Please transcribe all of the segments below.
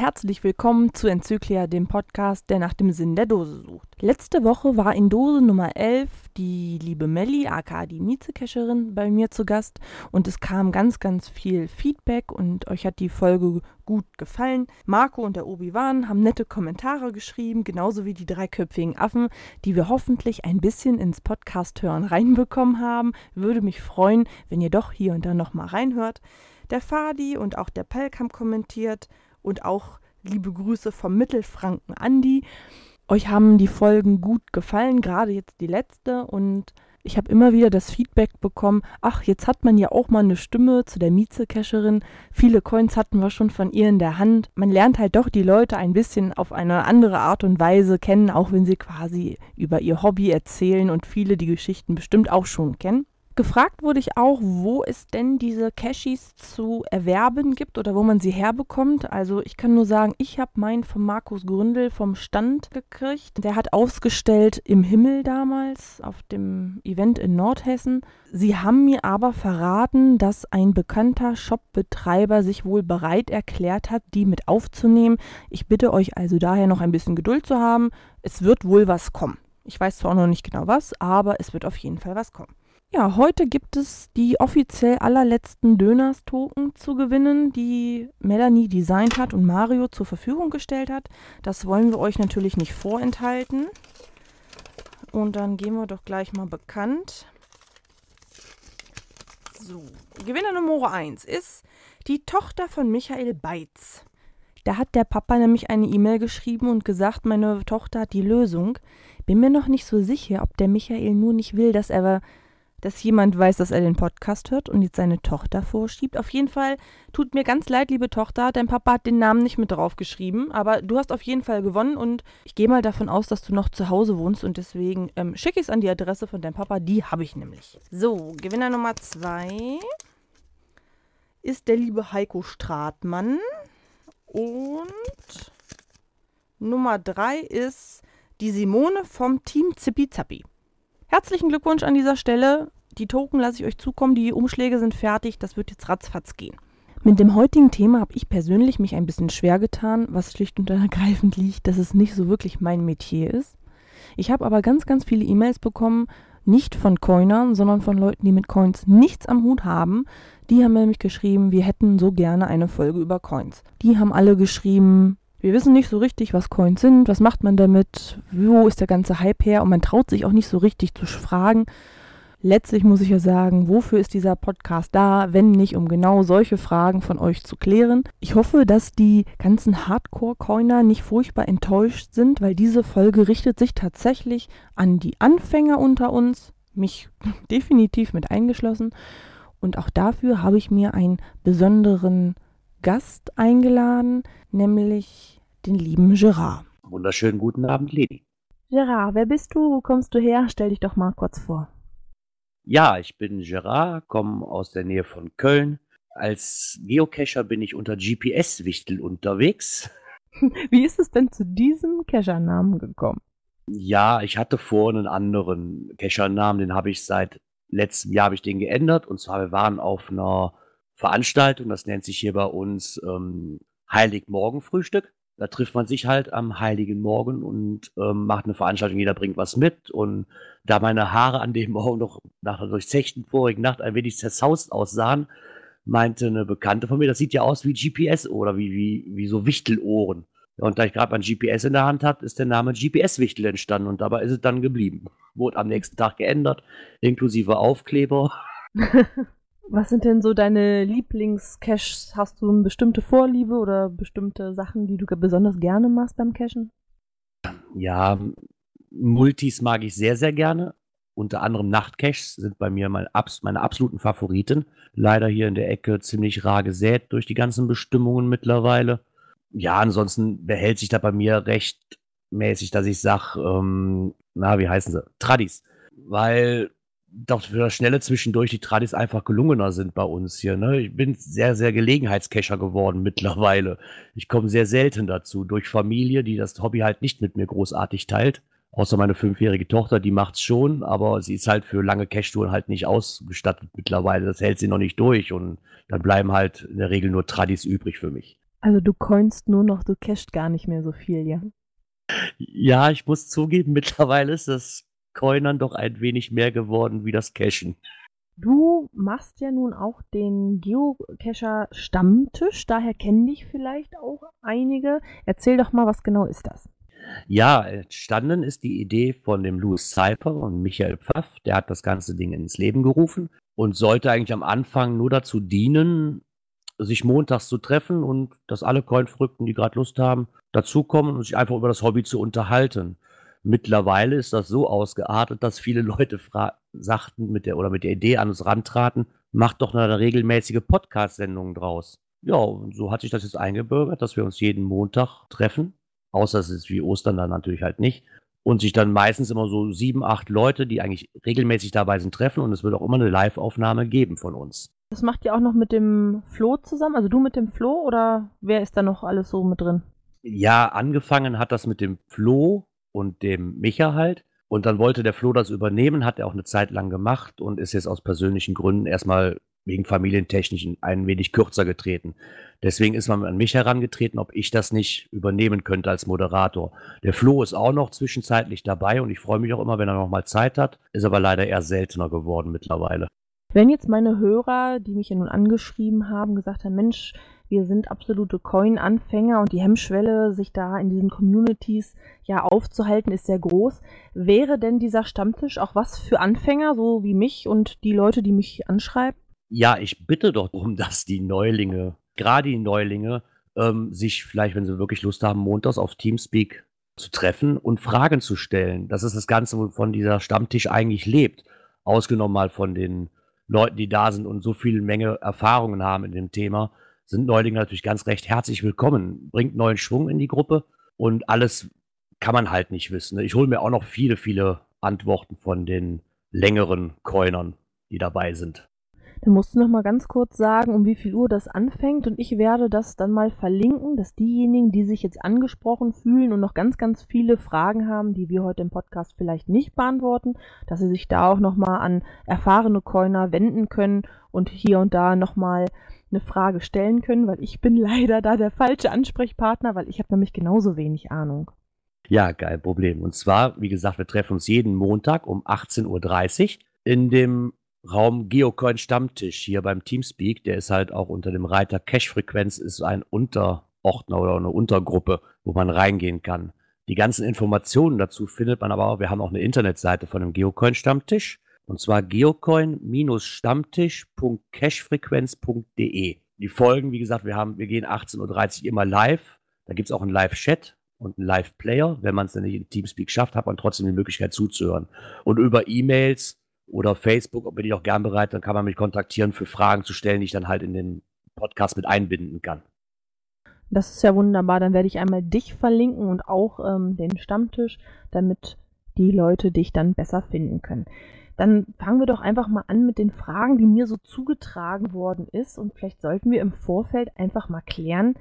Herzlich willkommen zu Enzyklia, dem Podcast, der nach dem Sinn der Dose sucht. Letzte Woche war in Dose Nummer 11 die liebe Melli, aka die Miezekescherin, bei mir zu Gast und es kam ganz, ganz viel Feedback und euch hat die Folge gut gefallen. Marco und der Obi-Wan haben nette Kommentare geschrieben, genauso wie die dreiköpfigen Affen, die wir hoffentlich ein bisschen ins Podcast-Hören reinbekommen haben. Würde mich freuen, wenn ihr doch hier und da nochmal reinhört. Der Fadi und auch der Pelk haben kommentiert und auch liebe Grüße vom Mittelfranken Andi. Euch haben die Folgen gut gefallen, gerade jetzt die letzte und ich habe immer wieder das Feedback bekommen, ach, jetzt hat man ja auch mal eine Stimme zu der Mieze-Cacherin. Viele Coins hatten wir schon von ihr in der Hand. Man lernt halt doch die Leute ein bisschen auf eine andere Art und Weise kennen, auch wenn sie quasi über ihr Hobby erzählen und viele die Geschichten bestimmt auch schon kennen. Gefragt wurde ich auch, wo es denn diese Cashies zu erwerben gibt oder wo man sie herbekommt. Also ich kann nur sagen, ich habe meinen von Markus Gründel vom Stand gekriegt. Der hat ausgestellt im Himmel damals auf dem Event in Nordhessen. Sie haben mir aber verraten, dass ein bekannter Shopbetreiber sich wohl bereit erklärt hat, die mit aufzunehmen. Ich bitte euch also daher noch ein bisschen Geduld zu haben. Es wird wohl was kommen. Ich weiß zwar auch noch nicht genau was, aber es wird auf jeden Fall was kommen. Ja, heute gibt es die offiziell allerletzten Döners-Token zu gewinnen, die Melanie designt hat und Mario zur Verfügung gestellt hat. Das wollen wir euch natürlich nicht vorenthalten. Und dann gehen wir doch gleich mal bekannt. So, Gewinner Nummer 1 ist die Tochter von Michael Beitz. Da hat der Papa nämlich eine E-Mail geschrieben und gesagt, meine Tochter hat die Lösung. Bin mir noch nicht so sicher, ob der Michael nur nicht will, dass er dass jemand weiß, dass er den Podcast hört und jetzt seine Tochter vorschiebt. Auf jeden Fall tut mir ganz leid, liebe Tochter, dein Papa hat den Namen nicht mit drauf geschrieben, aber du hast auf jeden Fall gewonnen und ich gehe mal davon aus, dass du noch zu Hause wohnst und deswegen ähm, schicke ich es an die Adresse von deinem Papa, die habe ich nämlich. So, Gewinner Nummer zwei ist der liebe Heiko Stratmann und Nummer drei ist die Simone vom Team Zippi Zappi. Herzlichen Glückwunsch an dieser Stelle. Die Token lasse ich euch zukommen, die Umschläge sind fertig, das wird jetzt ratzfatz gehen. Mit dem heutigen Thema habe ich persönlich mich ein bisschen schwer getan, was schlicht und ergreifend liegt, dass es nicht so wirklich mein Metier ist. Ich habe aber ganz, ganz viele E-Mails bekommen, nicht von Coinern, sondern von Leuten, die mit Coins nichts am Hut haben. Die haben nämlich geschrieben, wir hätten so gerne eine Folge über Coins. Die haben alle geschrieben, wir wissen nicht so richtig, was Coins sind, was macht man damit, wo ist der ganze Hype her und man traut sich auch nicht so richtig zu fragen. Letztlich muss ich ja sagen, wofür ist dieser Podcast da, wenn nicht, um genau solche Fragen von euch zu klären. Ich hoffe, dass die ganzen Hardcore-Coiner nicht furchtbar enttäuscht sind, weil diese Folge richtet sich tatsächlich an die Anfänger unter uns, mich definitiv mit eingeschlossen. Und auch dafür habe ich mir einen besonderen Gast eingeladen, nämlich den lieben Gerard. Wunderschönen guten Abend, Leni. Gerard, wer bist du? Wo kommst du her? Stell dich doch mal kurz vor. Ja, ich bin Gerard, komme aus der Nähe von Köln. Als Geocacher bin ich unter GPS-Wichtel unterwegs. Wie ist es denn zu diesem Cacher-Namen gekommen? Ja, ich hatte vor einen anderen Cacher-Namen, den habe ich seit letztem Jahr ich den geändert. Und zwar, wir waren auf einer Veranstaltung, das nennt sich hier bei uns ähm, Heiligmorgenfrühstück. Da trifft man sich halt am Heiligen Morgen und ähm, macht eine Veranstaltung, jeder bringt was mit. Und da meine Haare an dem Morgen noch nach der durchzechten vorigen Nacht ein wenig zerzaust aussahen, meinte eine Bekannte von mir, das sieht ja aus wie GPS oder wie, wie, wie so Wichtelohren. Und da ich gerade mein GPS in der Hand hatte, ist der Name GPS-Wichtel entstanden und dabei ist es dann geblieben. Wurde am nächsten Tag geändert, inklusive Aufkleber. Was sind denn so deine Lieblingscaches? Hast du eine bestimmte Vorliebe oder bestimmte Sachen, die du besonders gerne machst beim Cachen? Ja, Multis mag ich sehr, sehr gerne. Unter anderem Nachtcaches sind bei mir mein, meine absoluten Favoriten. Leider hier in der Ecke ziemlich rar gesät durch die ganzen Bestimmungen mittlerweile. Ja, ansonsten behält sich da bei mir recht mäßig, dass ich sage, ähm, na, wie heißen sie? Tradis. Weil doch für das Schnelle zwischendurch die Tradis einfach gelungener sind bei uns hier. Ne? Ich bin sehr, sehr Gelegenheitscacher geworden mittlerweile. Ich komme sehr selten dazu. Durch Familie, die das Hobby halt nicht mit mir großartig teilt. Außer meine fünfjährige Tochter, die macht's schon, aber sie ist halt für lange Cache-Touren halt nicht ausgestattet mittlerweile. Das hält sie noch nicht durch und dann bleiben halt in der Regel nur Tradis übrig für mich. Also du coinst nur noch, du cashst gar nicht mehr so viel, ja? Ja, ich muss zugeben, mittlerweile ist das Coinern doch ein wenig mehr geworden wie das Cashen. Du machst ja nun auch den Geocacher Stammtisch, daher kennen dich vielleicht auch einige. Erzähl doch mal, was genau ist das? Ja, entstanden ist die Idee von dem Louis Cypher und Michael Pfaff. Der hat das ganze Ding ins Leben gerufen und sollte eigentlich am Anfang nur dazu dienen, sich montags zu treffen und dass alle Coin-Verrückten, die gerade Lust haben, dazukommen und sich einfach über das Hobby zu unterhalten. Mittlerweile ist das so ausgeartet, dass viele Leute sagten mit der oder mit der Idee an uns rantraten, macht doch eine regelmäßige Podcast-Sendung draus. Ja, und so hat sich das jetzt eingebürgert, dass wir uns jeden Montag treffen. Außer es ist wie Ostern dann natürlich halt nicht. Und sich dann meistens immer so sieben, acht Leute, die eigentlich regelmäßig dabei sind, treffen. Und es wird auch immer eine Live-Aufnahme geben von uns. Das macht ihr auch noch mit dem Flo zusammen? Also du mit dem Flo oder wer ist da noch alles so mit drin? Ja, angefangen hat das mit dem Flo und dem Micha halt. Und dann wollte der Flo das übernehmen, hat er auch eine Zeit lang gemacht und ist jetzt aus persönlichen Gründen erstmal wegen familientechnischen ein wenig kürzer getreten. Deswegen ist man an mich herangetreten, ob ich das nicht übernehmen könnte als Moderator. Der Flo ist auch noch zwischenzeitlich dabei und ich freue mich auch immer, wenn er noch mal Zeit hat, ist aber leider eher seltener geworden mittlerweile. Wenn jetzt meine Hörer, die mich ja nun angeschrieben haben, gesagt haben, Mensch, wir sind absolute Coin-Anfänger und die Hemmschwelle, sich da in diesen Communities ja aufzuhalten, ist sehr groß. Wäre denn dieser Stammtisch auch was für Anfänger, so wie mich und die Leute, die mich anschreiben? Ja, ich bitte doch darum, dass die Neulinge, gerade die Neulinge, ähm, sich vielleicht, wenn sie wirklich Lust haben, montags auf Teamspeak zu treffen und Fragen zu stellen. Das ist das Ganze, wovon dieser Stammtisch eigentlich lebt. Ausgenommen mal von den Leuten, die da sind und so viel Menge Erfahrungen haben in dem Thema, sind Neulinge natürlich ganz recht herzlich willkommen. Bringt neuen Schwung in die Gruppe und alles kann man halt nicht wissen. Ich hole mir auch noch viele, viele Antworten von den längeren Coinern, die dabei sind. Dann musst du noch mal ganz kurz sagen, um wie viel Uhr das anfängt und ich werde das dann mal verlinken, dass diejenigen, die sich jetzt angesprochen fühlen und noch ganz, ganz viele Fragen haben, die wir heute im Podcast vielleicht nicht beantworten, dass sie sich da auch noch mal an erfahrene Coiner wenden können und hier und da noch mal eine Frage stellen können, weil ich bin leider da der falsche Ansprechpartner, weil ich habe nämlich genauso wenig Ahnung. Ja, geil Problem. Und zwar, wie gesagt, wir treffen uns jeden Montag um 18.30 Uhr in dem Raum Geocoin Stammtisch hier beim Teamspeak, der ist halt auch unter dem Reiter Cache-Frequenz, ist ein Unterordner oder eine Untergruppe, wo man reingehen kann. Die ganzen Informationen dazu findet man aber auch, wir haben auch eine Internetseite von dem Geocoin Stammtisch und zwar geocoin-stammtisch.cachefrequenz.de. Die Folgen, wie gesagt, wir haben, wir gehen 18.30 Uhr immer live. Da gibt es auch einen Live-Chat und einen Live-Player. Wenn man es dann nicht in Teamspeak schafft, hat man trotzdem die Möglichkeit zuzuhören. Und über E-Mails oder Facebook bin ich auch gern bereit, dann kann man mich kontaktieren für Fragen zu stellen, die ich dann halt in den Podcast mit einbinden kann. Das ist ja wunderbar. Dann werde ich einmal dich verlinken und auch ähm, den Stammtisch, damit die Leute dich dann besser finden können. Dann fangen wir doch einfach mal an mit den Fragen, die mir so zugetragen worden ist. Und vielleicht sollten wir im Vorfeld einfach mal klären,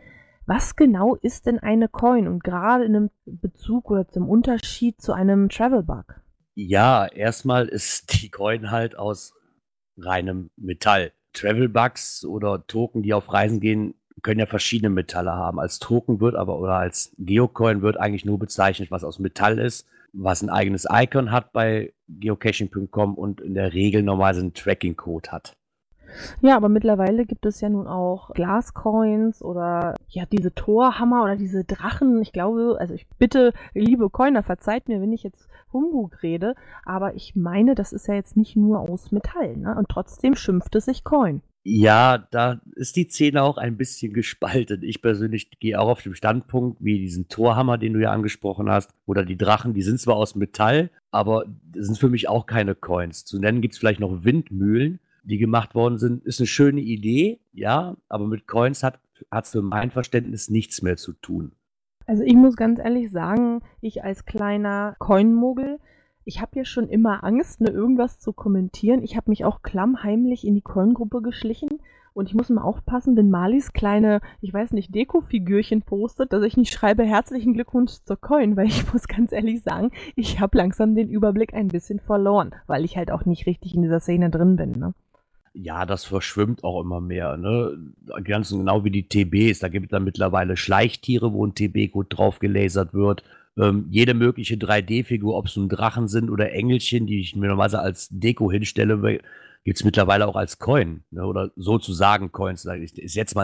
was genau ist denn eine Coin und gerade in einem Bezug oder zum Unterschied zu einem Travel Bug? Ja, erstmal ist die Coin halt aus reinem Metall. Travel Bugs oder Token, die auf Reisen gehen, können ja verschiedene Metalle haben. Als Token wird aber oder als Geocoin wird eigentlich nur bezeichnet, was aus Metall ist, was ein eigenes Icon hat bei geocaching.com und in der Regel normalerweise einen Tracking-Code hat. Ja, aber mittlerweile gibt es ja nun auch Glascoins oder ja, diese Torhammer oder diese Drachen. Ich glaube, also ich bitte, liebe Coiner, verzeiht mir, wenn ich jetzt Humbug rede, aber ich meine, das ist ja jetzt nicht nur aus Metall, ne? Und trotzdem schimpft es sich Coin. Ja, da ist die Szene auch ein bisschen gespalten. Ich persönlich gehe auch auf dem Standpunkt, wie diesen Torhammer, den du ja angesprochen hast, oder die Drachen, die sind zwar aus Metall, aber das sind für mich auch keine Coins. Zu nennen gibt es vielleicht noch Windmühlen, die gemacht worden sind, ist eine schöne Idee, ja, aber mit Coins hat es für mein Verständnis nichts mehr zu tun. Also ich muss ganz ehrlich sagen, ich als kleiner Coin-Mogel, ich habe ja schon immer Angst, ne, irgendwas zu kommentieren. Ich habe mich auch klammheimlich in die Coin-Gruppe geschlichen und ich muss mal aufpassen, wenn Malis kleine, ich weiß nicht, Deko-Figürchen postet, dass ich nicht schreibe herzlichen Glückwunsch zur Coin, weil ich muss ganz ehrlich sagen, ich habe langsam den Überblick ein bisschen verloren, weil ich halt auch nicht richtig in dieser Szene drin bin. Ne? Ja, das verschwimmt auch immer mehr, ne? Ganz genau wie die TBs. Da gibt es dann mittlerweile Schleichtiere, wo ein TB-Code drauf gelasert wird. Ähm, jede mögliche 3D-Figur, ob es nun Drachen sind oder Engelchen, die ich mir normalerweise als Deko hinstelle, gibt es mittlerweile auch als Coin. Ne? Oder sozusagen Coins. Ich, ich setze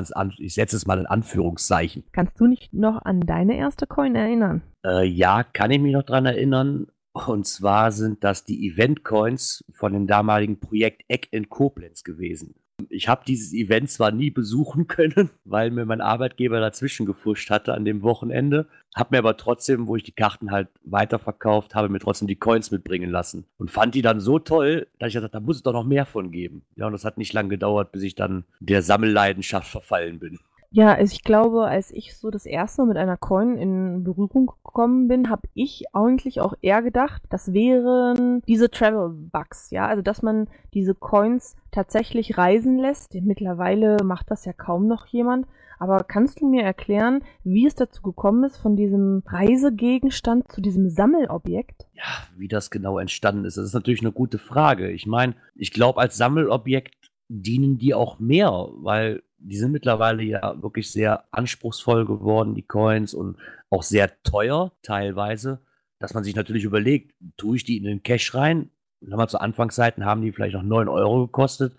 setz es mal in Anführungszeichen. Kannst du nicht noch an deine erste Coin erinnern? Äh, ja, kann ich mich noch dran erinnern. Und zwar sind das die Event-Coins von dem damaligen Projekt Eck in Koblenz gewesen. Ich habe dieses Event zwar nie besuchen können, weil mir mein Arbeitgeber dazwischen gefuscht hatte an dem Wochenende, habe mir aber trotzdem, wo ich die Karten halt weiterverkauft habe, mir trotzdem die Coins mitbringen lassen und fand die dann so toll, dass ich gesagt, da muss es doch noch mehr von geben. Ja, und das hat nicht lange gedauert, bis ich dann der Sammelleidenschaft verfallen bin. Ja, also ich glaube, als ich so das erste Mal mit einer Coin in Berührung gekommen bin, habe ich eigentlich auch eher gedacht, das wären diese Travel Bugs, ja, also dass man diese Coins tatsächlich reisen lässt. Mittlerweile macht das ja kaum noch jemand. Aber kannst du mir erklären, wie es dazu gekommen ist, von diesem Reisegegenstand zu diesem Sammelobjekt? Ja, wie das genau entstanden ist, das ist natürlich eine gute Frage. Ich meine, ich glaube, als Sammelobjekt dienen die auch mehr, weil die sind mittlerweile ja wirklich sehr anspruchsvoll geworden, die Coins, und auch sehr teuer teilweise, dass man sich natürlich überlegt, tue ich die in den Cash rein? Mal zu Anfangszeiten haben die vielleicht noch 9 Euro gekostet.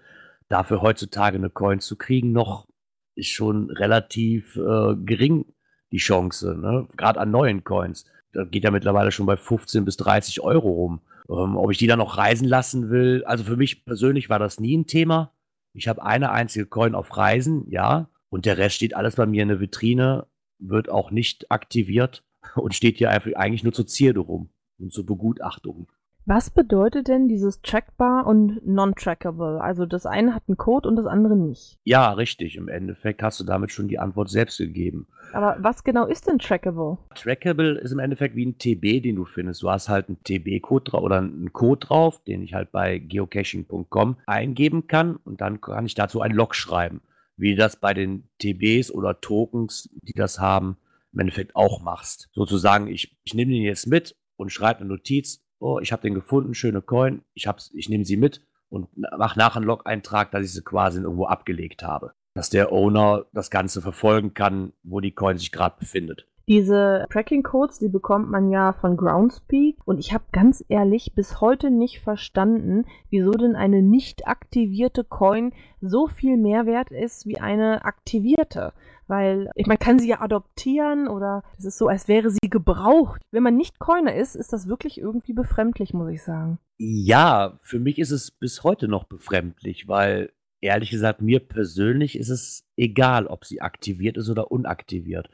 Dafür heutzutage eine Coin zu kriegen, noch ist schon relativ äh, gering die Chance, ne? gerade an neuen Coins. Da geht ja mittlerweile schon bei 15 bis 30 Euro rum. Ähm, ob ich die dann noch reisen lassen will, also für mich persönlich war das nie ein Thema. Ich habe eine einzige Coin auf Reisen, ja, und der Rest steht alles bei mir in der Vitrine, wird auch nicht aktiviert und steht hier einfach eigentlich nur zur Zierde rum und zur Begutachtung. Was bedeutet denn dieses Trackbar und Non-Trackable? Also das eine hat einen Code und das andere nicht. Ja, richtig. Im Endeffekt hast du damit schon die Antwort selbst gegeben. Aber was genau ist denn Trackable? Trackable ist im Endeffekt wie ein TB, den du findest. Du hast halt einen TB-Code drauf oder einen Code drauf, den ich halt bei geocaching.com eingeben kann und dann kann ich dazu einen Log schreiben. Wie du das bei den TBs oder Tokens, die das haben, im Endeffekt auch machst. Sozusagen, ich, ich nehme den jetzt mit und schreibe eine Notiz, oh, ich habe den gefunden, schöne Coin, ich, ich nehme sie mit und mache nachher einen Log-Eintrag, dass ich sie quasi irgendwo abgelegt habe. Dass der Owner das Ganze verfolgen kann, wo die Coin sich gerade befindet. Diese Tracking-Codes, die bekommt man ja von Groundspeak und ich habe ganz ehrlich bis heute nicht verstanden, wieso denn eine nicht aktivierte Coin so viel mehr wert ist wie eine aktivierte. Weil man kann sie ja adoptieren oder es ist so, als wäre sie gebraucht. Wenn man nicht Coiner ist, ist das wirklich irgendwie befremdlich, muss ich sagen. Ja, für mich ist es bis heute noch befremdlich, weil ehrlich gesagt, mir persönlich ist es egal, ob sie aktiviert ist oder unaktiviert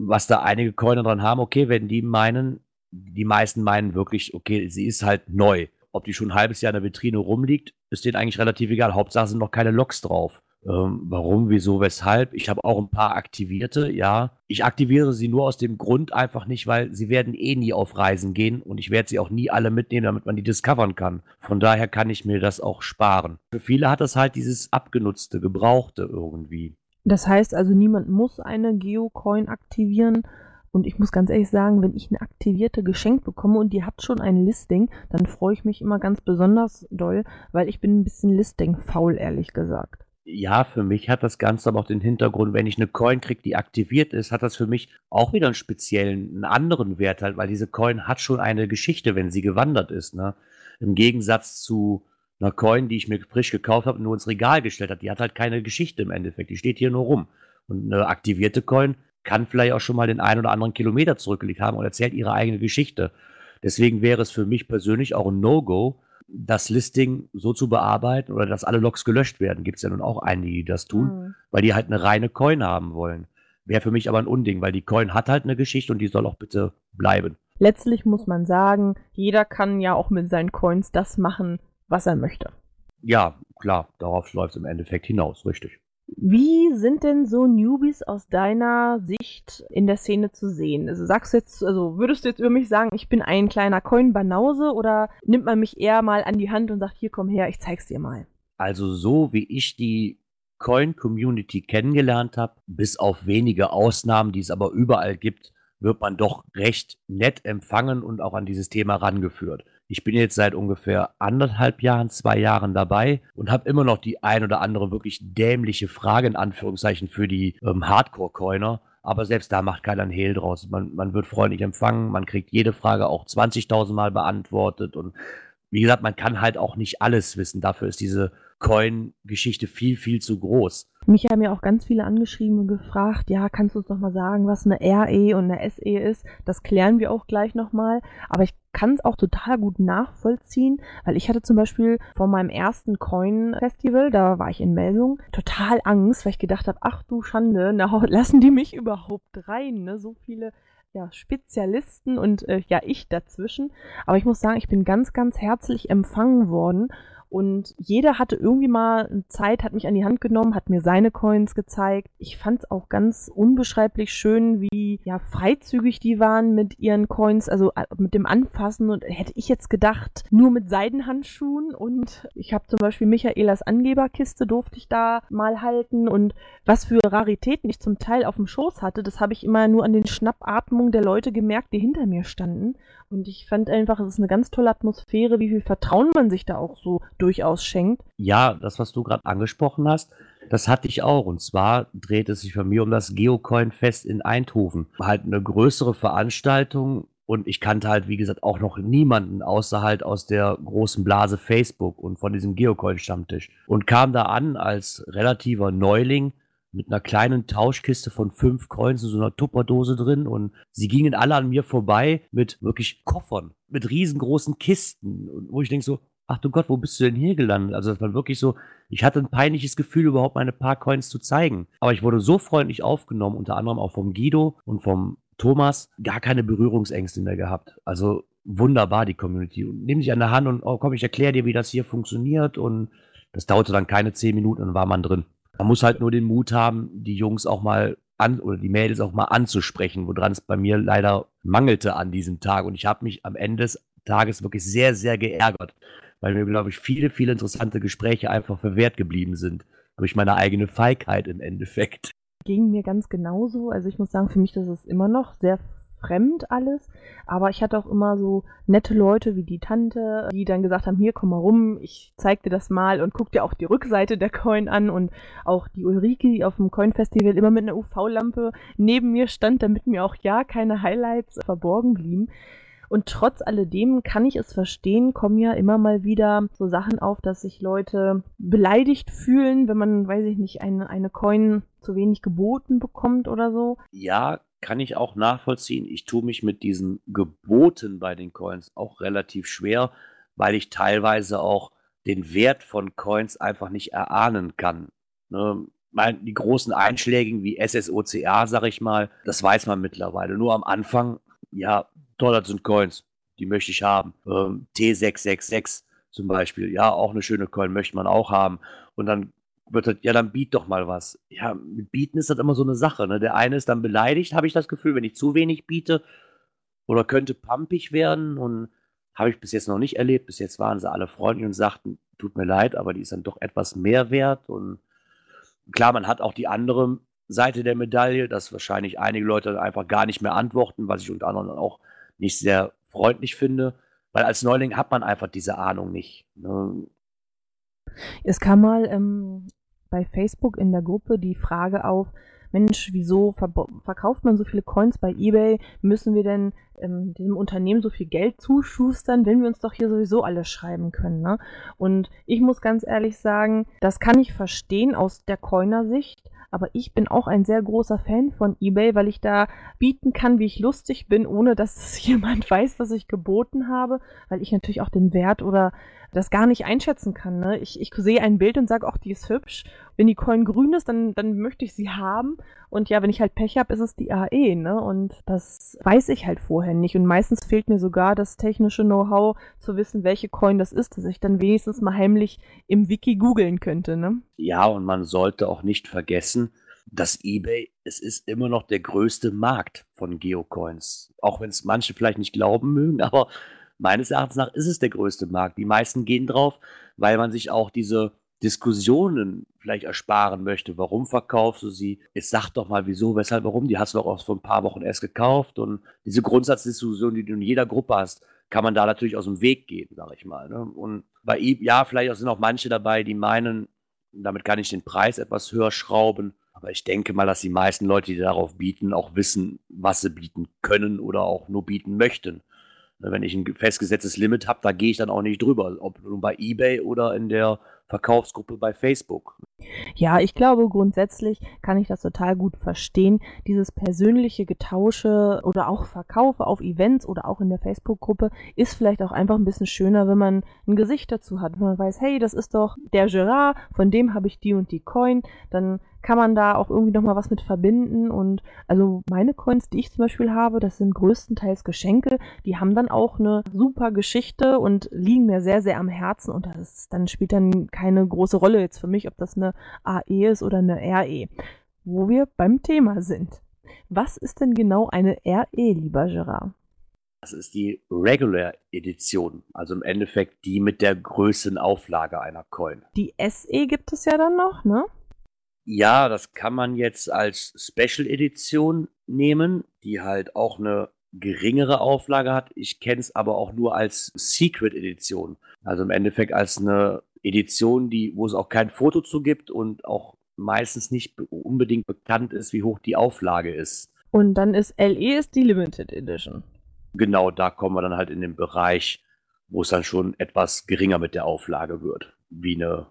was da einige Coiner dran haben, okay, wenn die meinen, die meisten meinen wirklich, okay, sie ist halt neu. Ob die schon ein halbes Jahr in der Vitrine rumliegt, ist denen eigentlich relativ egal. Hauptsache sind noch keine Loks drauf. Ähm, warum, wieso, weshalb? Ich habe auch ein paar aktivierte, ja. Ich aktiviere sie nur aus dem Grund einfach nicht, weil sie werden eh nie auf Reisen gehen und ich werde sie auch nie alle mitnehmen, damit man die discovern kann. Von daher kann ich mir das auch sparen. Für viele hat das halt dieses abgenutzte, gebrauchte irgendwie. Das heißt also, niemand muss eine Geocoin aktivieren. Und ich muss ganz ehrlich sagen, wenn ich eine aktivierte geschenkt bekomme und die hat schon ein Listing, dann freue ich mich immer ganz besonders doll, weil ich bin ein bisschen Listing-faul, ehrlich gesagt. Ja, für mich hat das Ganze aber auch den Hintergrund, wenn ich eine Coin kriege, die aktiviert ist, hat das für mich auch wieder einen speziellen, einen anderen Wert halt, weil diese Coin hat schon eine Geschichte, wenn sie gewandert ist. Ne? Im Gegensatz zu einer Coin, die ich mir frisch gekauft habe und nur ins Regal gestellt habe. Die hat halt keine Geschichte im Endeffekt. Die steht hier nur rum. Und eine aktivierte Coin kann vielleicht auch schon mal den einen oder anderen Kilometer zurückgelegt haben und erzählt ihre eigene Geschichte. Deswegen wäre es für mich persönlich auch ein No-Go, das Listing so zu bearbeiten oder dass alle Logs gelöscht werden. Gibt es ja nun auch einige, die das tun, mhm. weil die halt eine reine Coin haben wollen. Wäre für mich aber ein Unding, weil die Coin hat halt eine Geschichte und die soll auch bitte bleiben. Letztlich muss man sagen, jeder kann ja auch mit seinen Coins das machen, was er möchte. Ja, klar, darauf läuft es im Endeffekt hinaus, richtig. Wie sind denn so Newbies aus deiner Sicht in der Szene zu sehen? Also sagst jetzt, also würdest du jetzt über mich sagen, ich bin ein kleiner Coin-Banause oder nimmt man mich eher mal an die Hand und sagt, hier komm her, ich zeig's dir mal? Also so wie ich die Coin-Community kennengelernt habe, bis auf wenige Ausnahmen, die es aber überall gibt, wird man doch recht nett empfangen und auch an dieses Thema rangeführt Ich bin jetzt seit ungefähr anderthalb Jahren, zwei Jahren dabei und habe immer noch die ein oder andere wirklich dämliche Frage in Anführungszeichen für die ähm, Hardcore-Coiner. Aber selbst da macht keiner einen Hehl draus. Man, man wird freundlich empfangen, man kriegt jede Frage auch 20.000 Mal beantwortet und wie gesagt, man kann halt auch nicht alles wissen. Dafür ist diese Coin-Geschichte viel, viel zu groß. Mich haben ja auch ganz viele angeschrieben und gefragt, ja, kannst du uns noch mal sagen, was eine RE und eine SE ist? Das klären wir auch gleich nochmal. Aber ich kann es auch total gut nachvollziehen, weil ich hatte zum Beispiel vor meinem ersten Coin-Festival, da war ich in Melsung, total Angst, weil ich gedacht habe, ach du Schande, na, lassen die mich überhaupt rein? Ne? So viele ja, Spezialisten und äh, ja, ich dazwischen. Aber ich muss sagen, ich bin ganz, ganz herzlich empfangen worden und jeder hatte irgendwie mal Zeit, hat mich an die Hand genommen, hat mir seine Coins gezeigt. Ich fand es auch ganz unbeschreiblich schön, wie ja freizügig die waren mit ihren Coins, also äh, mit dem Anfassen. Und hätte ich jetzt gedacht, nur mit Seidenhandschuhen. Und ich habe zum Beispiel Michaelas Angeberkiste durfte ich da mal halten. Und was für Raritäten ich zum Teil auf dem Schoß hatte, das habe ich immer nur an den Schnappatmungen der Leute gemerkt, die hinter mir standen. Und ich fand einfach, es ist eine ganz tolle Atmosphäre, wie viel Vertrauen man sich da auch so durchaus schenkt. Ja, das, was du gerade angesprochen hast, das hatte ich auch. Und zwar dreht es sich bei mir um das Geocoin-Fest in Eindhoven. Halt eine größere Veranstaltung. Und ich kannte halt, wie gesagt, auch noch niemanden außer halt aus der großen Blase Facebook und von diesem Geocoin-Stammtisch. Und kam da an als relativer Neuling mit einer kleinen Tauschkiste von fünf Coins in so einer Tupperdose drin und sie gingen alle an mir vorbei mit wirklich Koffern, mit riesengroßen Kisten, wo ich denke so, ach du Gott, wo bist du denn hier gelandet? Also das war wirklich so, ich hatte ein peinliches Gefühl, überhaupt meine paar Coins zu zeigen. Aber ich wurde so freundlich aufgenommen, unter anderem auch vom Guido und vom Thomas, gar keine Berührungsängste mehr gehabt. Also wunderbar, die Community. Und nehmen sich an der Hand und, oh komm, ich erkläre dir, wie das hier funktioniert. Und das dauerte dann keine zehn Minuten und war man drin. Man muss halt nur den Mut haben, die Jungs auch mal an oder die Mädels auch mal anzusprechen, woran es bei mir leider mangelte an diesem Tag. Und ich habe mich am Ende des Tages wirklich sehr, sehr geärgert, weil mir, glaube ich, viele, viele interessante Gespräche einfach verwehrt geblieben sind. Durch meine eigene Feigheit im Endeffekt. Ging mir ganz genauso. Also ich muss sagen, für mich das ist immer noch sehr fremd alles. Aber ich hatte auch immer so nette Leute wie die Tante, die dann gesagt haben, hier komm mal rum, ich zeig dir das mal und guck dir auch die Rückseite der Coin an und auch die Ulrike, die auf dem Coin Festival immer mit einer UV-Lampe neben mir stand, damit mir auch ja keine Highlights verborgen blieben. Und trotz alledem kann ich es verstehen, kommen ja immer mal wieder so Sachen auf, dass sich Leute beleidigt fühlen, wenn man, weiß ich nicht, eine, eine Coin zu wenig geboten bekommt oder so. Ja, kann ich auch nachvollziehen. Ich tue mich mit diesen Geboten bei den Coins auch relativ schwer, weil ich teilweise auch den Wert von Coins einfach nicht erahnen kann. Ne? Die großen Einschläge wie SSOCA, sag ich mal, das weiß man mittlerweile. Nur am Anfang, ja, toll, das sind Coins, die möchte ich haben. Ähm, T666 zum Beispiel, ja, auch eine schöne Coin möchte man auch haben. Und dann wird halt, ja, dann biet doch mal was. Ja, mit Bieten ist das immer so eine Sache. Ne? Der eine ist dann beleidigt, habe ich das Gefühl, wenn ich zu wenig biete oder könnte pumpig werden und habe ich bis jetzt noch nicht erlebt. Bis jetzt waren sie alle freundlich und sagten, tut mir leid, aber die ist dann doch etwas mehr wert und klar, man hat auch die andere Seite der Medaille, dass wahrscheinlich einige Leute einfach gar nicht mehr antworten, was ich unter anderem auch nicht sehr freundlich finde, weil als Neuling hat man einfach diese Ahnung nicht. Ne? Es kam mal ähm, bei Facebook in der Gruppe die Frage auf, Mensch, wieso verkauft man so viele Coins bei eBay? Müssen wir denn ähm, dem Unternehmen so viel Geld zuschustern, wenn wir uns doch hier sowieso alles schreiben können? Ne? Und ich muss ganz ehrlich sagen, das kann ich verstehen aus der Coiner-Sicht. Aber ich bin auch ein sehr großer Fan von eBay, weil ich da bieten kann, wie ich lustig bin, ohne dass jemand weiß, was ich geboten habe, weil ich natürlich auch den Wert oder das gar nicht einschätzen kann. Ne? Ich, ich sehe ein Bild und sage, ach, die ist hübsch. Wenn die Coin grün ist, dann, dann möchte ich sie haben. Und ja, wenn ich halt Pech habe, ist es die AE. Ne? Und das weiß ich halt vorher nicht. Und meistens fehlt mir sogar das technische Know-how zu wissen, welche Coin das ist, dass ich dann wenigstens mal heimlich im Wiki googeln könnte. Ne? Ja, und man sollte auch nicht vergessen, dass eBay, es ist immer noch der größte Markt von Geocoins. Auch wenn es manche vielleicht nicht glauben mögen, aber meines Erachtens nach ist es der größte Markt. Die meisten gehen drauf, weil man sich auch diese Diskussionen vielleicht ersparen möchte. Warum verkaufst du sie? Jetzt sag doch mal, wieso, weshalb, warum. Die hast du auch vor ein paar Wochen erst gekauft. Und diese Grundsatzdiskussion, die du in jeder Gruppe hast, kann man da natürlich aus dem Weg gehen, sage ich mal. Ne? Und bei ihm, ja, vielleicht sind auch manche dabei, die meinen, damit kann ich den Preis etwas höher schrauben. Aber ich denke mal, dass die meisten Leute, die darauf bieten, auch wissen, was sie bieten können oder auch nur bieten möchten. Ne, wenn ich ein festgesetztes Limit habe, da gehe ich dann auch nicht drüber, ob nun bei eBay oder in der Verkaufsgruppe bei Facebook. Ja, ich glaube, grundsätzlich kann ich das total gut verstehen. Dieses persönliche Getausche oder auch Verkaufe auf Events oder auch in der Facebook-Gruppe ist vielleicht auch einfach ein bisschen schöner, wenn man ein Gesicht dazu hat. Wenn man weiß, hey, das ist doch der Gerard, von dem habe ich die und die Coin, dann kann man da auch irgendwie nochmal was mit verbinden. Und also meine Coins, die ich zum Beispiel habe, das sind größtenteils Geschenke. Die haben dann auch eine super Geschichte und liegen mir sehr, sehr am Herzen. Und das dann spielt dann keine große Rolle jetzt für mich, ob das eine AE ist oder eine RE. Wo wir beim Thema sind. Was ist denn genau eine RE, lieber Gerard? Das ist die Regular Edition, also im Endeffekt die mit der größten Auflage einer Coin. Die SE gibt es ja dann noch, ne? Ja, das kann man jetzt als Special Edition nehmen, die halt auch eine geringere Auflage hat. Ich kenne es aber auch nur als Secret Edition. Also im Endeffekt als eine Edition, die, wo es auch kein Foto zu gibt und auch meistens nicht unbedingt bekannt ist, wie hoch die Auflage ist. Und dann ist LE ist die Limited Edition. Genau, da kommen wir dann halt in den Bereich, wo es dann schon etwas geringer mit der Auflage wird, wie eine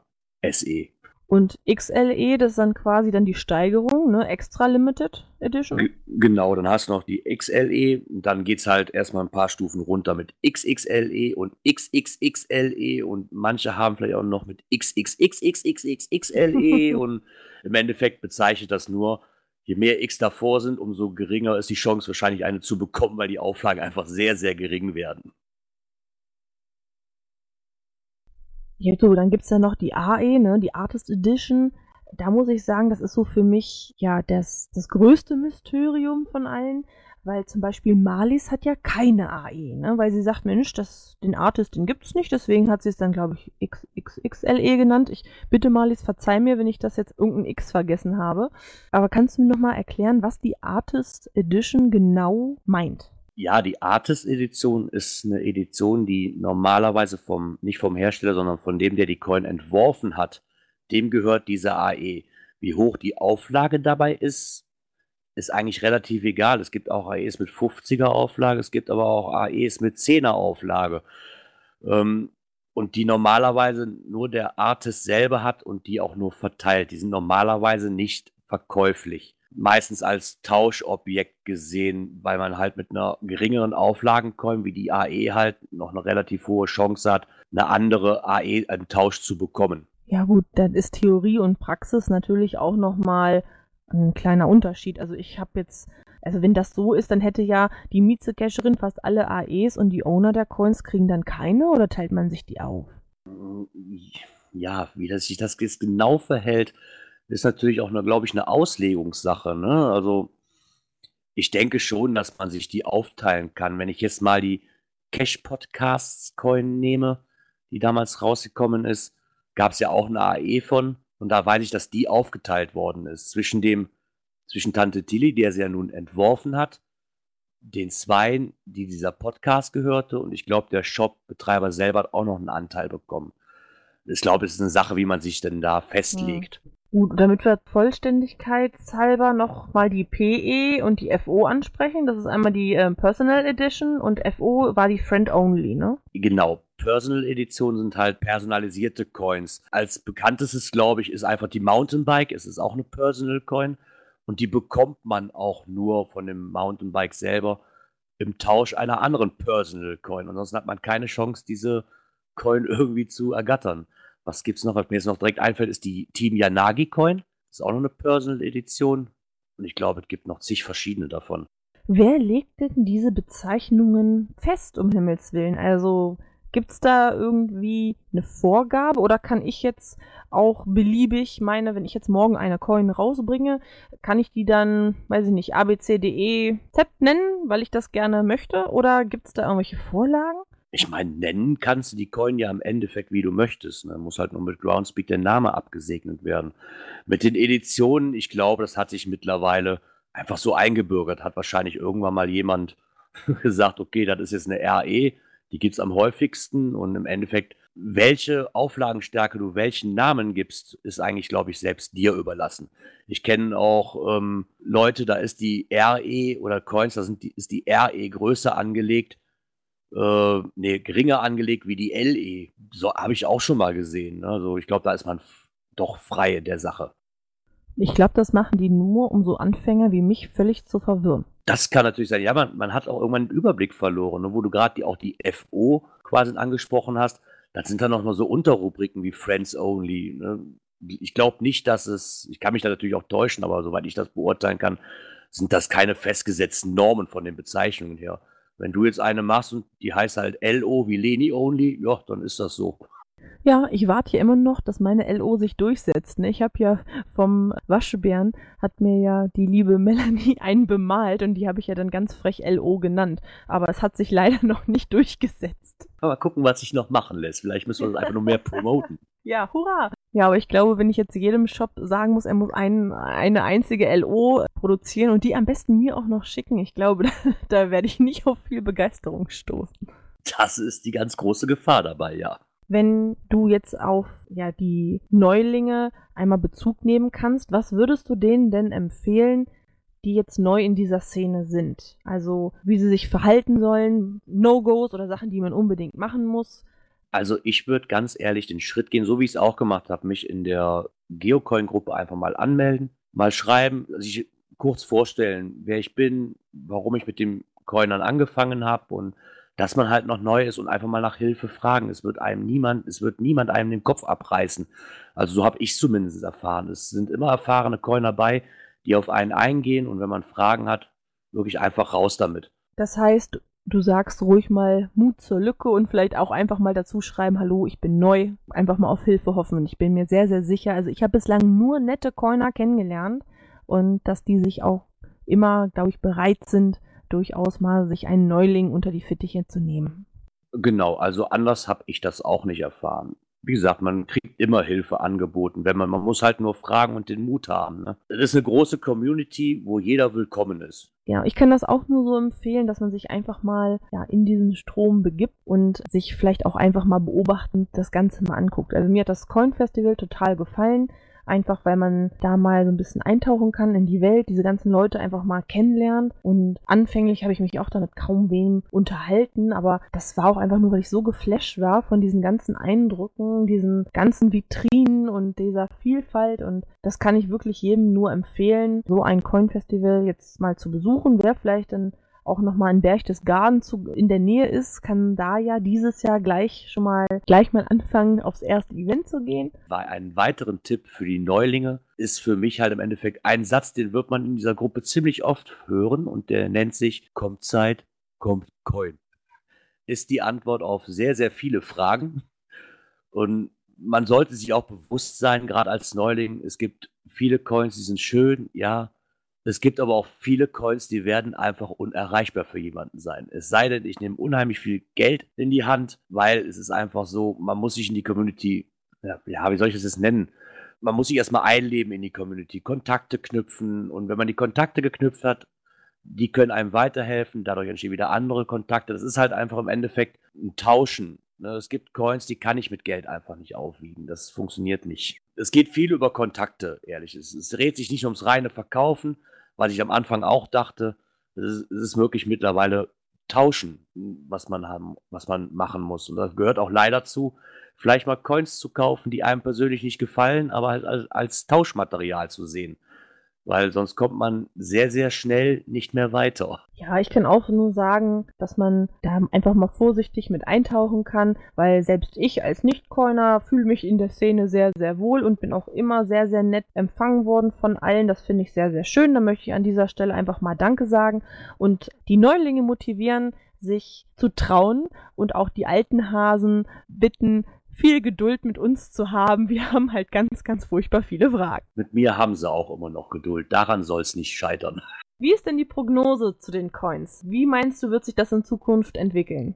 SE. Und XLE, das ist dann quasi dann die Steigerung, ne? Extra Limited Edition. G genau, dann hast du noch die XLE und dann geht es halt erstmal ein paar Stufen runter mit XXLE und XXXLE und manche haben vielleicht auch noch mit XXXXXXLE und im Endeffekt bezeichnet das nur, je mehr X davor sind, umso geringer ist die Chance wahrscheinlich eine zu bekommen, weil die Auflagen einfach sehr, sehr gering werden. Ja, so, dann gibt's ja noch die AE, ne, die Artist Edition. Da muss ich sagen, das ist so für mich ja das, das größte Mysterium von allen, weil zum Beispiel Malis hat ja keine AE, ne, weil sie sagt, Mensch, das, den Artist, den gibt's nicht, deswegen hat sie es dann, glaube ich, XXXLE genannt. Ich bitte Malis, verzeih mir, wenn ich das jetzt irgendein X vergessen habe. Aber kannst du mir nochmal erklären, was die Artist Edition genau meint? Ja, die Artist-Edition ist eine Edition, die normalerweise vom, nicht vom Hersteller, sondern von dem, der die Coin entworfen hat, dem gehört diese AE. Wie hoch die Auflage dabei ist, ist eigentlich relativ egal. Es gibt auch AEs mit 50er Auflage, es gibt aber auch AEs mit 10er Auflage. Ähm, und die normalerweise nur der Artist selber hat und die auch nur verteilt. Die sind normalerweise nicht verkäuflich meistens als Tauschobjekt gesehen, weil man halt mit einer geringeren Auflagencoin wie die AE halt noch eine relativ hohe Chance hat, eine andere AE im Tausch zu bekommen. Ja gut, dann ist Theorie und Praxis natürlich auch nochmal ein kleiner Unterschied. Also ich habe jetzt, also wenn das so ist, dann hätte ja die Mieze-Cacherin fast alle AEs und die Owner der Coins kriegen dann keine oder teilt man sich die auf? Ja, wie das sich das genau verhält, ist natürlich auch, glaube ich, eine Auslegungssache. Ne? Also ich denke schon, dass man sich die aufteilen kann. Wenn ich jetzt mal die Cash Podcasts Coin nehme, die damals rausgekommen ist, gab es ja auch eine AE von. Und da weiß ich, dass die aufgeteilt worden ist zwischen dem, zwischen Tante Tilly, der sie ja nun entworfen hat, den Zweien, die dieser Podcast gehörte. Und ich glaube, der Shop-Betreiber selber hat auch noch einen Anteil bekommen. Ich glaube, es ist eine Sache, wie man sich denn da festlegt. Ja. Gut, damit wir vollständigkeitshalber nochmal die PE und die FO ansprechen. Das ist einmal die äh, Personal Edition und FO war die Friend Only, ne? Genau. Personal Editionen sind halt personalisierte Coins. Als bekanntestes, glaube ich, ist einfach die Mountainbike. Es ist auch eine Personal Coin. Und die bekommt man auch nur von dem Mountainbike selber im Tausch einer anderen Personal Coin. Ansonsten hat man keine Chance, diese Coin irgendwie zu ergattern. Was gibt es noch, was mir jetzt noch direkt einfällt, ist die Team Yanagi Coin. Das ist auch noch eine Personal Edition. Und ich glaube, es gibt noch zig verschiedene davon. Wer legt denn diese Bezeichnungen fest, um Himmels Willen? Also gibt es da irgendwie eine Vorgabe oder kann ich jetzt auch beliebig meine, wenn ich jetzt morgen eine Coin rausbringe, kann ich die dann, weiß ich nicht, A, B, C, D, E, Z nennen, weil ich das gerne möchte? Oder gibt es da irgendwelche Vorlagen? Ich meine, nennen kannst du die Coin ja im Endeffekt, wie du möchtest. Ne? Muss halt nur mit Groundspeak der Name abgesegnet werden. Mit den Editionen, ich glaube, das hat sich mittlerweile einfach so eingebürgert. Hat wahrscheinlich irgendwann mal jemand gesagt, okay, das ist jetzt eine RE, Die gibt es am häufigsten und im Endeffekt, welche Auflagenstärke du welchen Namen gibst, ist eigentlich, glaube ich, selbst dir überlassen. Ich kenne auch ähm, Leute, da ist die RE oder Coins, da sind die, ist die RE größer angelegt, äh, nee, geringer angelegt wie die LE. So habe ich auch schon mal gesehen. Also ich glaube, da ist man doch frei in der Sache. Ich glaube, das machen die nur, um so Anfänger wie mich völlig zu verwirren. Das kann natürlich sein. Ja, man, man hat auch irgendwann den Überblick verloren, ne? wo du gerade auch die FO quasi angesprochen hast. Dann sind da noch mal so Unterrubriken wie Friends Only. Ne? Ich glaube nicht, dass es, ich kann mich da natürlich auch täuschen, aber soweit ich das beurteilen kann, sind das keine festgesetzten Normen von den Bezeichnungen her. Wenn du jetzt eine machst und die heißt halt LO wie Leni Only, ja, dann ist das so. Ja, ich warte hier immer noch, dass meine LO sich durchsetzt. Ne? Ich habe ja vom Waschbären, hat mir ja die liebe Melanie einen bemalt und die habe ich ja dann ganz frech LO genannt. Aber es hat sich leider noch nicht durchgesetzt. Aber gucken, was sich noch machen lässt. Vielleicht müssen wir das einfach nur mehr promoten. Ja, hurra! Ja, aber ich glaube, wenn ich jetzt jedem Shop sagen muss, er muss ein, eine einzige LO produzieren und die am besten mir auch noch schicken, ich glaube, da, da werde ich nicht auf viel Begeisterung stoßen. Das ist die ganz große Gefahr dabei, ja wenn du jetzt auf ja, die Neulinge einmal Bezug nehmen kannst, was würdest du denen denn empfehlen, die jetzt neu in dieser Szene sind? Also wie sie sich verhalten sollen, No-Gos oder Sachen, die man unbedingt machen muss. Also ich würde ganz ehrlich den Schritt gehen, so wie ich es auch gemacht habe, mich in der Geocoin-Gruppe einfach mal anmelden, mal schreiben, sich kurz vorstellen, wer ich bin, warum ich mit dem Coinern angefangen habe und dass man halt noch neu ist und einfach mal nach Hilfe fragen. Es wird einem niemand, es wird niemand einem den Kopf abreißen. Also so habe ich zumindest erfahren. Es sind immer erfahrene Coiner dabei, die auf einen eingehen und wenn man Fragen hat, wirklich einfach raus damit. Das heißt, du sagst ruhig mal Mut zur Lücke und vielleicht auch einfach mal dazu schreiben, hallo, ich bin neu, einfach mal auf Hilfe hoffen. Ich bin mir sehr, sehr sicher. Also ich habe bislang nur nette Coiner kennengelernt und dass die sich auch immer, glaube ich, bereit sind, durchaus mal sich einen Neuling unter die Fittiche zu nehmen. Genau, also anders habe ich das auch nicht erfahren. Wie gesagt, man kriegt immer Hilfe angeboten, wenn man, man muss halt nur fragen und den Mut haben. Ne? Das ist eine große Community, wo jeder willkommen ist. Ja, ich kann das auch nur so empfehlen, dass man sich einfach mal ja, in diesen Strom begibt und sich vielleicht auch einfach mal beobachtend das Ganze mal anguckt. Also mir hat das Coin Festival total gefallen einfach weil man da mal so ein bisschen eintauchen kann in die Welt, diese ganzen Leute einfach mal kennenlernt. Und anfänglich habe ich mich auch damit kaum wem unterhalten, aber das war auch einfach nur, weil ich so geflasht war von diesen ganzen Eindrücken, diesen ganzen Vitrinen und dieser Vielfalt. Und das kann ich wirklich jedem nur empfehlen, so ein Coin-Festival jetzt mal zu besuchen. Wer vielleicht dann auch nochmal in Berchtesgaden zu, in der Nähe ist, kann da ja dieses Jahr gleich schon mal gleich mal anfangen, aufs erste Event zu gehen. Bei einem weiteren Tipp für die Neulinge ist für mich halt im Endeffekt ein Satz, den wird man in dieser Gruppe ziemlich oft hören und der nennt sich kommt Zeit, kommt Coin. Ist die Antwort auf sehr, sehr viele Fragen. Und man sollte sich auch bewusst sein, gerade als Neuling, es gibt viele Coins, die sind schön, ja, es gibt aber auch viele Coins, die werden einfach unerreichbar für jemanden sein. Es sei denn, ich nehme unheimlich viel Geld in die Hand, weil es ist einfach so, man muss sich in die Community, ja, wie soll ich das jetzt nennen? Man muss sich erstmal einleben in die Community, Kontakte knüpfen und wenn man die Kontakte geknüpft hat, die können einem weiterhelfen, dadurch entstehen wieder andere Kontakte. Das ist halt einfach im Endeffekt ein Tauschen. Ne? Es gibt Coins, die kann ich mit Geld einfach nicht aufwiegen. Das funktioniert nicht. Es geht viel über Kontakte, ehrlich. Es, es dreht sich nicht ums reine Verkaufen, was ich am Anfang auch dachte, es ist wirklich mittlerweile tauschen, was man haben, was man machen muss. Und das gehört auch leider zu, vielleicht mal Coins zu kaufen, die einem persönlich nicht gefallen, aber halt als, als Tauschmaterial zu sehen weil sonst kommt man sehr, sehr schnell nicht mehr weiter. Ja, ich kann auch nur sagen, dass man da einfach mal vorsichtig mit eintauchen kann, weil selbst ich als Nicht-Coiner fühle mich in der Szene sehr, sehr wohl und bin auch immer sehr, sehr nett empfangen worden von allen. Das finde ich sehr, sehr schön. Da möchte ich an dieser Stelle einfach mal Danke sagen und die Neulinge motivieren, sich zu trauen und auch die alten Hasen bitten, viel Geduld mit uns zu haben. Wir haben halt ganz, ganz furchtbar viele Fragen. Mit mir haben sie auch immer noch Geduld. Daran soll es nicht scheitern. Wie ist denn die Prognose zu den Coins? Wie meinst du, wird sich das in Zukunft entwickeln?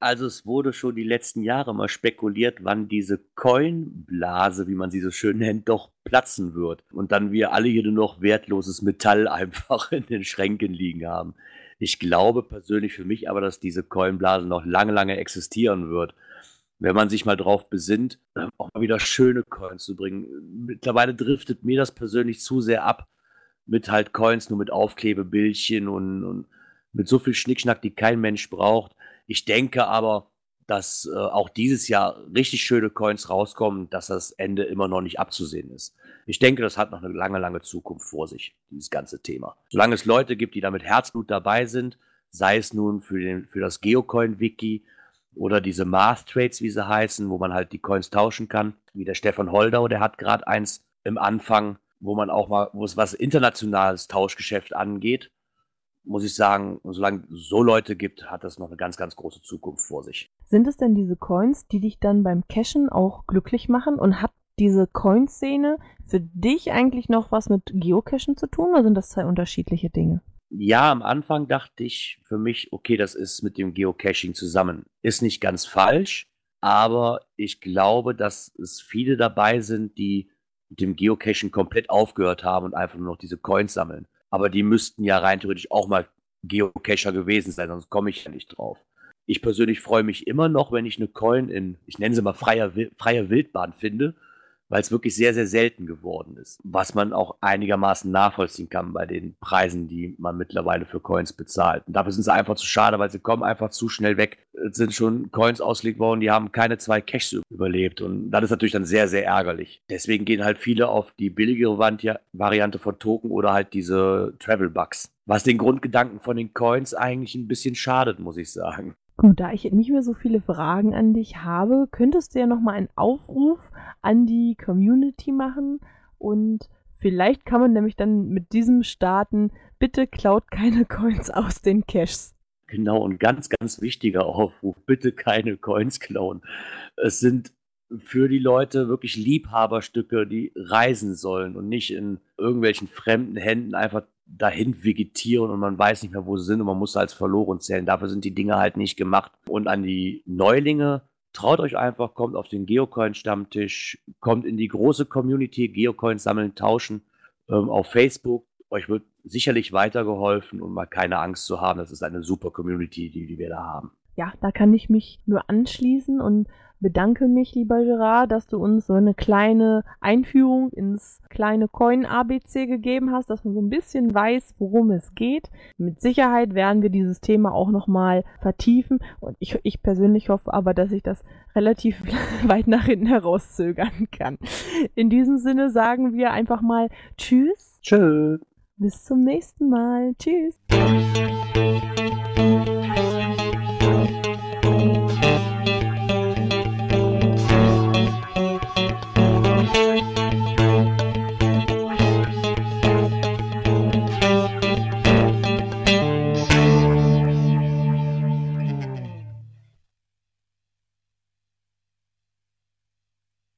Also es wurde schon die letzten Jahre mal spekuliert, wann diese Coinblase, wie man sie so schön nennt, doch platzen wird. Und dann wir alle hier nur noch wertloses Metall einfach in den Schränken liegen haben. Ich glaube persönlich für mich aber, dass diese Coinblase noch lange, lange existieren wird. Wenn man sich mal drauf besinnt, auch mal wieder schöne Coins zu bringen. Mittlerweile driftet mir das persönlich zu sehr ab mit halt Coins, nur mit Aufklebebildchen und, und mit so viel Schnickschnack, die kein Mensch braucht. Ich denke aber, dass äh, auch dieses Jahr richtig schöne Coins rauskommen, dass das Ende immer noch nicht abzusehen ist. Ich denke, das hat noch eine lange, lange Zukunft vor sich, dieses ganze Thema. Solange es Leute gibt, die da mit Herzblut dabei sind, sei es nun für, den, für das Geocoin-Wiki oder diese Math Trades, wie sie heißen, wo man halt die Coins tauschen kann, wie der Stefan Holdau, der hat gerade eins im Anfang, wo man auch mal, wo es was internationales Tauschgeschäft angeht, muss ich sagen, solange so Leute gibt, hat das noch eine ganz, ganz große Zukunft vor sich. Sind es denn diese Coins, die dich dann beim Cashen auch glücklich machen? Und hat diese Coinszene für dich eigentlich noch was mit Geocachen zu tun oder sind das zwei unterschiedliche Dinge? Ja, am Anfang dachte ich für mich, okay, das ist mit dem Geocaching zusammen. Ist nicht ganz falsch, aber ich glaube, dass es viele dabei sind, die mit dem Geocaching komplett aufgehört haben und einfach nur noch diese Coins sammeln. Aber die müssten ja rein theoretisch auch mal Geocacher gewesen sein, sonst komme ich ja nicht drauf. Ich persönlich freue mich immer noch, wenn ich eine Coin in, ich nenne sie mal freier, freie Wildbahn finde weil es wirklich sehr, sehr selten geworden ist. Was man auch einigermaßen nachvollziehen kann bei den Preisen, die man mittlerweile für Coins bezahlt. Und dafür sind sie einfach zu schade, weil sie kommen einfach zu schnell weg. Es sind schon Coins ausgelegt worden, die haben keine zwei Caches überlebt. Und das ist natürlich dann sehr, sehr ärgerlich. Deswegen gehen halt viele auf die billigere Variante von Token oder halt diese Travel Bugs. Was den Grundgedanken von den Coins eigentlich ein bisschen schadet, muss ich sagen. Gut, da ich nicht mehr so viele Fragen an dich habe, könntest du ja nochmal einen Aufruf an die Community machen und vielleicht kann man nämlich dann mit diesem starten, bitte klaut keine Coins aus den Caches. Genau, und ganz, ganz wichtiger Aufruf, bitte keine Coins klauen. Es sind für die Leute wirklich Liebhaberstücke, die reisen sollen und nicht in irgendwelchen fremden Händen einfach dahin vegetieren und man weiß nicht mehr, wo sie sind und man muss als verloren zählen. Dafür sind die Dinge halt nicht gemacht. Und an die Neulinge, traut euch einfach, kommt auf den Geocoin-Stammtisch, kommt in die große Community, Geocoins sammeln, tauschen ähm, auf Facebook. Euch wird sicherlich weitergeholfen und mal keine Angst zu haben. Das ist eine super Community, die, die wir da haben. Ja, da kann ich mich nur anschließen und bedanke mich, lieber Gerard, dass du uns so eine kleine Einführung ins kleine Coin-ABC gegeben hast, dass man so ein bisschen weiß, worum es geht. Mit Sicherheit werden wir dieses Thema auch nochmal vertiefen und ich, ich persönlich hoffe aber, dass ich das relativ weit nach hinten herauszögern kann. In diesem Sinne sagen wir einfach mal Tschüss. Tschüss. Bis zum nächsten Mal. Tschüss.